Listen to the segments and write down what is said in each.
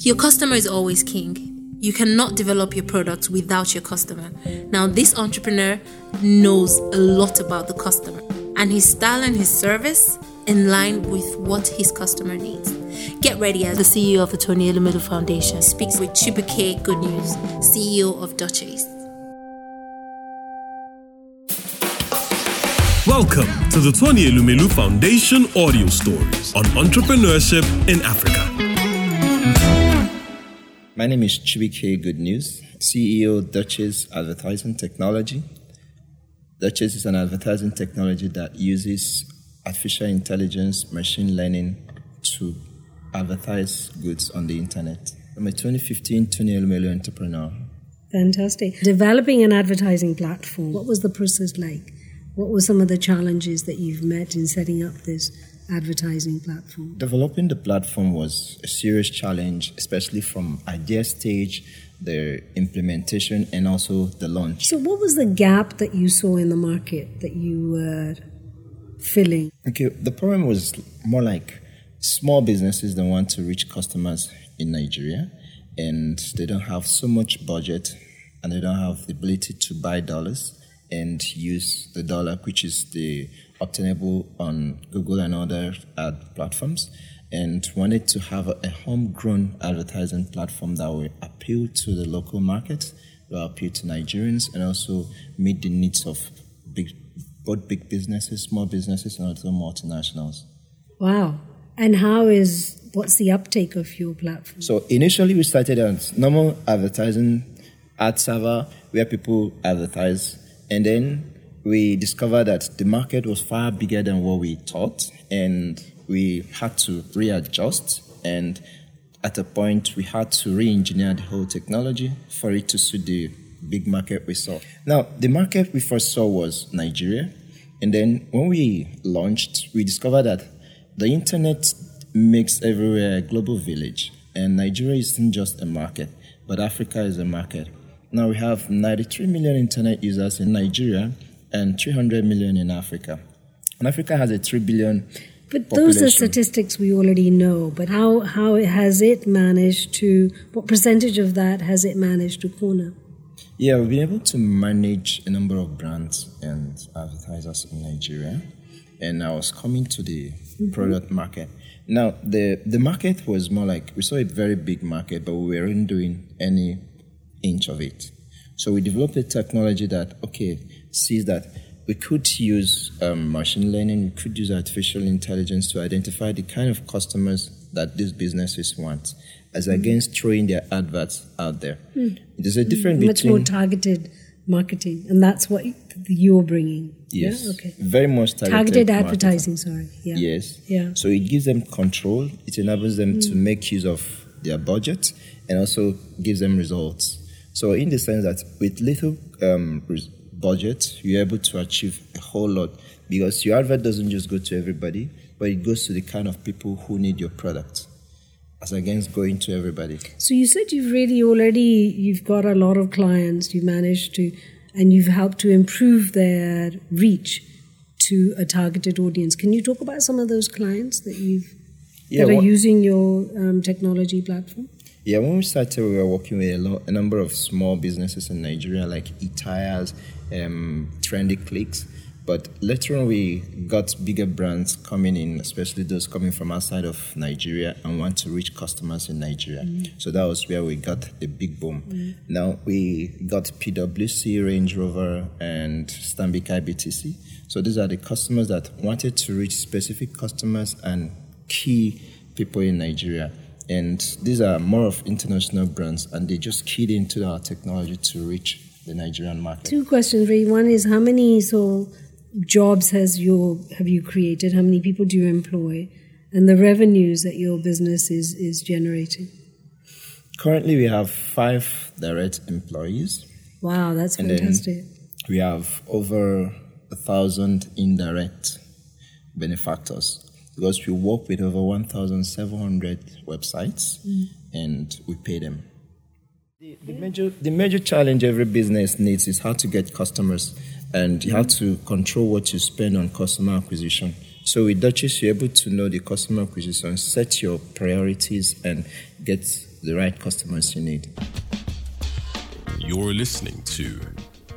Your customer is always king. You cannot develop your product without your customer. Now, this entrepreneur knows a lot about the customer and his style and his service in line with what his customer needs. Get ready as the CEO of the Tony Elumelu Foundation speaks with Chibuke Good News, CEO of Duchess. Welcome to the Tony Elumelu Foundation audio stories on entrepreneurship in Africa. My name is Chibuke Good News, CEO Duchess Advertising Technology. Duchess is an advertising technology that uses artificial intelligence, machine learning to advertise goods on the internet. I'm a 2015 Tony Elumelu entrepreneur. Fantastic. Developing an advertising platform, what was the process like? What were some of the challenges that you've met in setting up this advertising platform? Developing the platform was a serious challenge, especially from idea stage, the implementation, and also the launch. So, what was the gap that you saw in the market that you were filling? Okay, the problem was more like small businesses that want to reach customers in Nigeria, and they don't have so much budget, and they don't have the ability to buy dollars and use the dollar, which is the obtainable on Google and other ad platforms, and wanted to have a, homegrown advertising platform that will appeal to the local market, will appeal to Nigerians, and also meet the needs of big, both big businesses, small businesses, and also multinationals. Wow. And how is what's the uptake of your platform? So initially we started as normal advertising ad server where people advertise and then we discovered that the market was far bigger than what we thought, and we had to readjust. And at a point, we had to re engineer the whole technology for it to suit the big market we saw. Now, the market we first saw was Nigeria. And then when we launched, we discovered that the internet makes everywhere a global village. And Nigeria isn't just a market, but Africa is a market. Now we have 93 million internet users in Nigeria and 300 million in Africa. And Africa has a 3 billion. But population. those are statistics we already know. But how, how has it managed to, what percentage of that has it managed to corner? Yeah, we've been able to manage a number of brands and advertisers in Nigeria. And I was coming to the mm-hmm. product market. Now, the, the market was more like we saw a very big market, but we weren't doing any inch of it. So we developed a technology that, okay, sees that we could use um, machine learning, we could use artificial intelligence to identify the kind of customers that these businesses want, as mm. against throwing their adverts out there. Mm. There's a difference mm. Much between. Much more targeted marketing, and that's what you're bringing. Yes. Yeah? Okay. Very much targeted. Targeted advertising, sorry. Yeah. Yes. Yeah. So it gives them control, it enables them to mm. make use of their budget, and also gives them results. So, in the sense that with little um, budget, you're able to achieve a whole lot because your advert doesn't just go to everybody, but it goes to the kind of people who need your product as against going to everybody. So you said you've really already you've got a lot of clients. You've managed to, and you've helped to improve their reach to a targeted audience. Can you talk about some of those clients that you've yeah, that are using your um, technology platform? Yeah, when we started, we were working with a, lot, a number of small businesses in Nigeria, like e-tires, um, trendy clicks. But later on, we got bigger brands coming in, especially those coming from outside of Nigeria and want to reach customers in Nigeria. Mm. So that was where we got the big boom. Mm. Now we got PwC, Range Rover, and Stanbic IBTC. So these are the customers that wanted to reach specific customers and key people in Nigeria and these are more of international brands and they just keyed into our technology to reach the Nigerian market. Two questions, Ray. One is how many so jobs has your have you created? How many people do you employ? And the revenues that your business is is generating? Currently we have five direct employees. Wow, that's and fantastic. we have over a thousand indirect benefactors because we work with over 1,700 websites mm. and we pay them. The, the, major, the major challenge every business needs is how to get customers and you have to control what you spend on customer acquisition. So with Duchess, you're able to know the customer acquisition, set your priorities, and get the right customers you need. You're listening to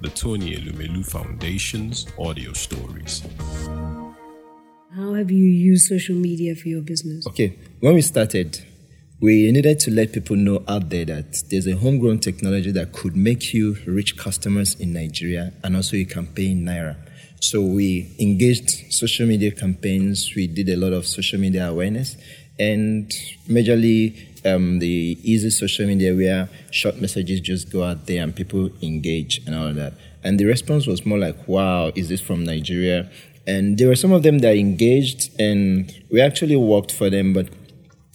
the Tony Elumelu Foundation's audio stories. How have you used social media for your business? Okay, when we started, we needed to let people know out there that there's a homegrown technology that could make you reach customers in Nigeria and also you can pay in Naira. So we engaged social media campaigns, we did a lot of social media awareness, and majorly um, the easy social media where short messages just go out there and people engage and all that. And the response was more like, wow, is this from Nigeria? And there were some of them that engaged, and we actually worked for them, but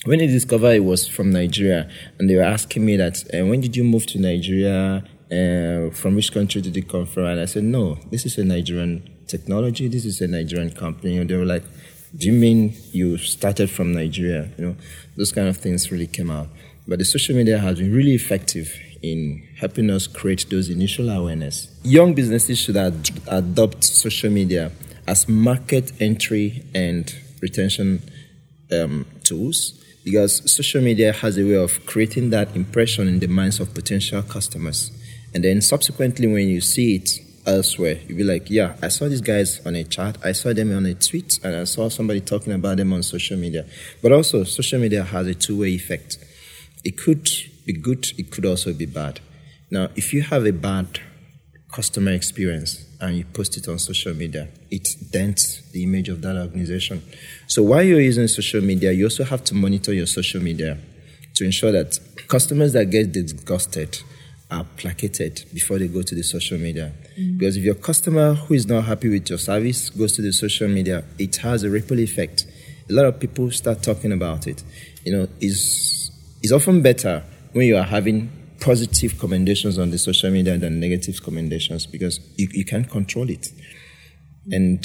when they discovered it was from Nigeria, and they were asking me that, uh, when did you move to Nigeria? Uh, from which country did you come from? And I said, no, this is a Nigerian technology. This is a Nigerian company. And they were like, do you mean you started from Nigeria? You know, those kind of things really came out. But the social media has been really effective in helping us create those initial awareness. Young businesses should ad- adopt social media as market entry and retention um, tools because social media has a way of creating that impression in the minds of potential customers. And then subsequently, when you see it elsewhere, you'll be like, yeah, I saw these guys on a chat, I saw them on a tweet, and I saw somebody talking about them on social media. But also, social media has a two way effect. It could be good, it could also be bad. Now, if you have a bad customer experience and you post it on social media, it dents the image of that organization. So while you're using social media, you also have to monitor your social media to ensure that customers that get disgusted are placated before they go to the social media. Mm. Because if your customer who is not happy with your service goes to the social media, it has a ripple effect. A lot of people start talking about it. You know, it's, it's often better when you are having positive commendations on the social media than negative commendations because you, you can't control it. And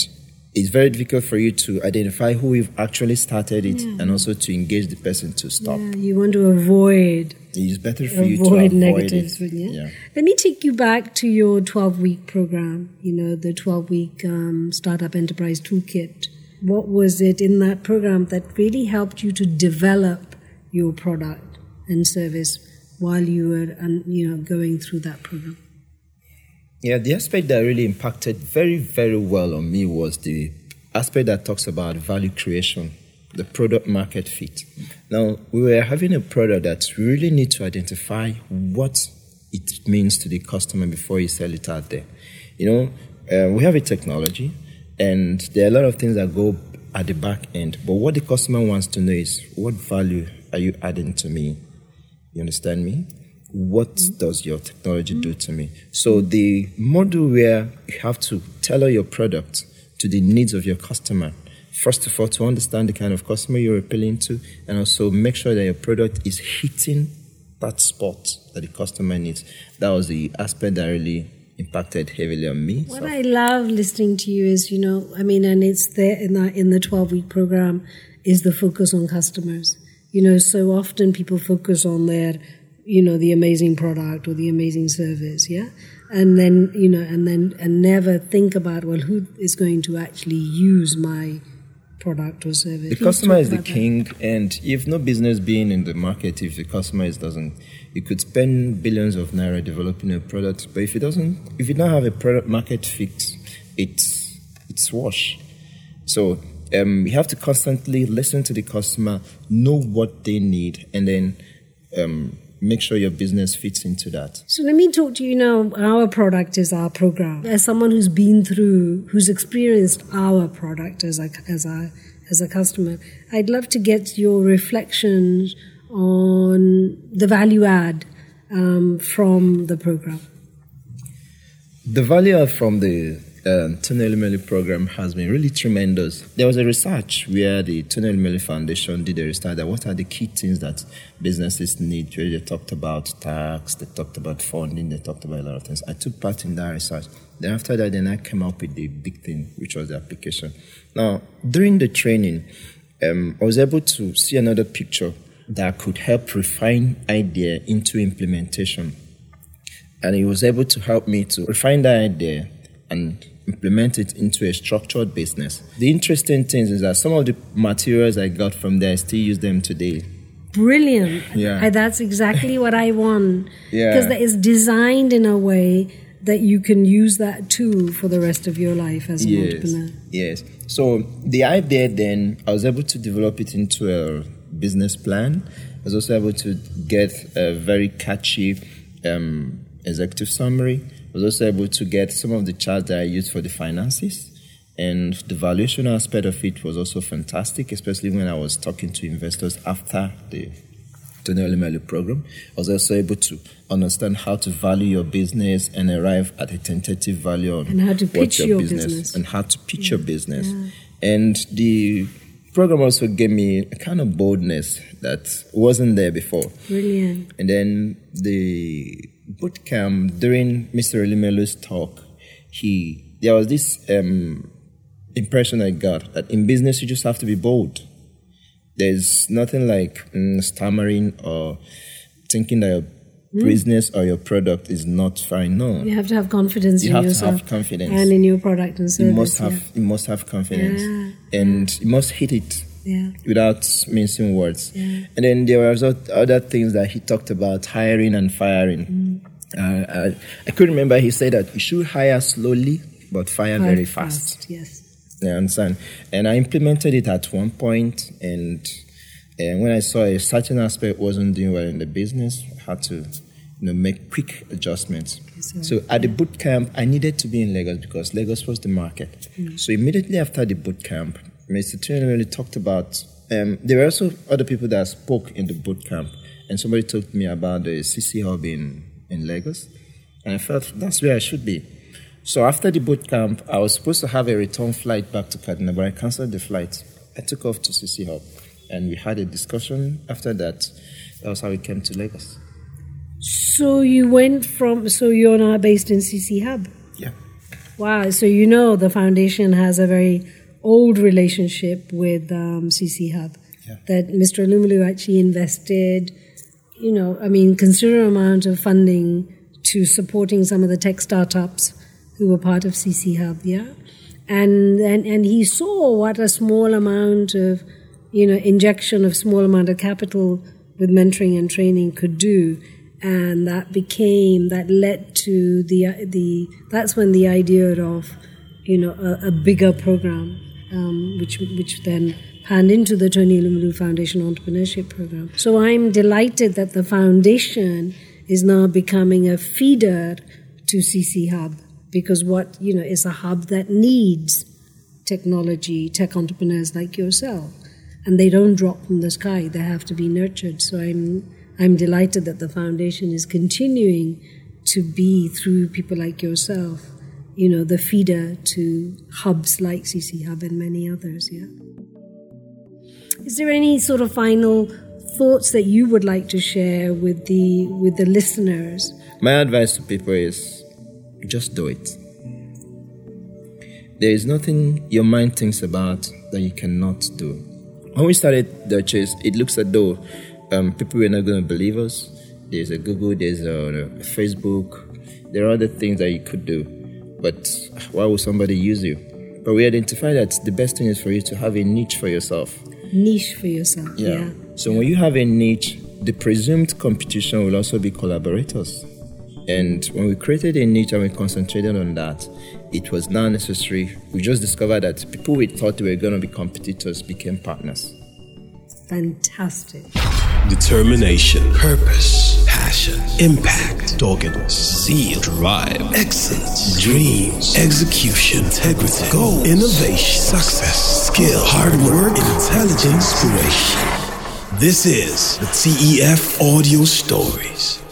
it's very difficult for you to identify who we've actually started it yeah. and also to engage the person to stop. Yeah, you want to avoid. It's better for you to avoid negatives. It. Yeah? yeah? Let me take you back to your 12 week program, you know, the 12 week um, Startup Enterprise Toolkit. What was it in that program that really helped you to develop your product and service while you were, and you know, going through that program? Yeah, the aspect that really impacted very, very well on me was the aspect that talks about value creation, the product market fit. Now, we were having a product that we really need to identify what it means to the customer before you sell it out there. You know, uh, we have a technology, and there are a lot of things that go at the back end. But what the customer wants to know is what value are you adding to me? You understand me? what does your technology do to me? So the model where you have to tailor your product to the needs of your customer. First of all, to understand the kind of customer you're appealing to, and also make sure that your product is hitting that spot that the customer needs. That was the aspect that really impacted heavily on me. What so. I love listening to you is, you know, I mean, and it's there in the in the twelve week program is the focus on customers. You know, so often people focus on their you know the amazing product or the amazing service yeah? And then you know and then and never think about well who is going to actually use my product or service? The customer is the king and if no business being in the market if the customer is doesn't you could spend billions of naira developing a product but if it doesn't if you don't have a product market fit it's it's wash. So um, we have to constantly listen to the customer know what they need and then um, make sure your business fits into that. So let me talk to you now. Our product is our program. As someone who's been through, who's experienced our product as a as a as a customer, I'd love to get your reflections on the value add um, from the program. The value add from the um, Tony Elumelu program has been really tremendous. There was a research where the Tony Elumelu Foundation did a research that what are the key things that businesses need. They talked about tax, they talked about funding, they talked about a lot of things. I took part in that research. Then after that, then I came up with the big thing, which was the application. Now, during the training, um, I was able to see another picture that could help refine idea into implementation. And it was able to help me to refine that idea and implement it into a structured business. The interesting thing is that some of the materials I got from there, I still use them today brilliant. Yeah. I- that's exactly what I want. Yeah. Because that is designed in a way that you can use that tool for the rest of your life as an Yes. entrepreneur. Yes. So the idea then, I was able to develop it into a business plan. I was also able to get a very catchy um, executive summary. I was also able to get some of the charts that I used for the finances. And the valuation aspect of it was also fantastic, especially when I was talking to investors after the Tony Elumelu program. I was also able to understand how to value your business and arrive at a tentative value on And how to what pitch your business. and how to pitch your business. And the program also gave me a kind of boldness that wasn't there before. Brilliant. And then the boot camp during Mr. Elumelu's talk, he there was this um, impression I got that in business you just have to be bold. There's nothing like mm, stammering or thinking that your business or your product is not fine. No, You have to have confidence You in have to yourself have confidence. and in your product and service. you must have yeah. you must have confidence Yeah, and you must hit it Yeah. without mincing words Yeah. and then there were also other things that he talked about hiring and firing Mm. Uh, I, I could remember. He said that you should hire slowly but fire Quite very fast, Yes. you understand? And i implemented it at one point and and when i saw a certain aspect wasn't doing well in the business i had to you know make quick adjustments. Sir. so at the boot camp i needed to be in lagos because lagos was the market. So immediately after the boot camp mr Tony really talked about um, there were also other people that spoke in the boot camp and somebody told me about the cc hub in, in lagos and i felt that's where i should be so after the boot camp, I was supposed to have a return flight back to Kaduna, but I cancelled the flight. I took off to CC Hub, and we had a discussion. After that, that was how we came to Lagos. So you went from, so you're now based in CC Hub. Yeah. Wow. So you know the foundation has a very old relationship with um, CC Hub. Yeah. That Mr. Elumelu actually invested, you know, I mean, considerable amount of funding to supporting some of the tech startups who were part of CC Hub. Yeah. And, and, and he saw what a small amount of, you know, injection of small amount of capital with mentoring and training could do and that became that led to the the that's when the idea of you know a, a bigger program um, which which then panned into the Tony Elumelu Foundation Entrepreneurship Program. So I'm delighted that the foundation is now becoming a feeder to CC Hub because what you know is a hub that needs technology tech entrepreneurs like yourself. And they don't drop from the sky they have to be nurtured. So i'm i'm delighted that the foundation is continuing to be through people like yourself you know the feeder to hubs like cc hub and many others yeah is there any sort of final thoughts that you would like to share with the with the listeners My advice to people is just do it. There is nothing your mind thinks about that you cannot do. When we started the chase, it looks as though um, people were not going to believe us. There's a Google, there's a, Facebook, there are other things that you could do. But why would somebody use you? But we identify that the best thing is for you to have a niche for yourself. Niche for yourself Yeah. yeah, So when you have a niche, the presumed competition will also be collaborators. And when we created a niche and we concentrated on that, it was now necessary. We just discovered that people we thought were going to be competitors became partners. fantastic Determination, purpose, passion, impact, doggedness, zeal, drive, excellence, dreams, execution, integrity, goal, innovation, success, skill, hard work, intelligence, inspiration. This is the TEF Audio Stories.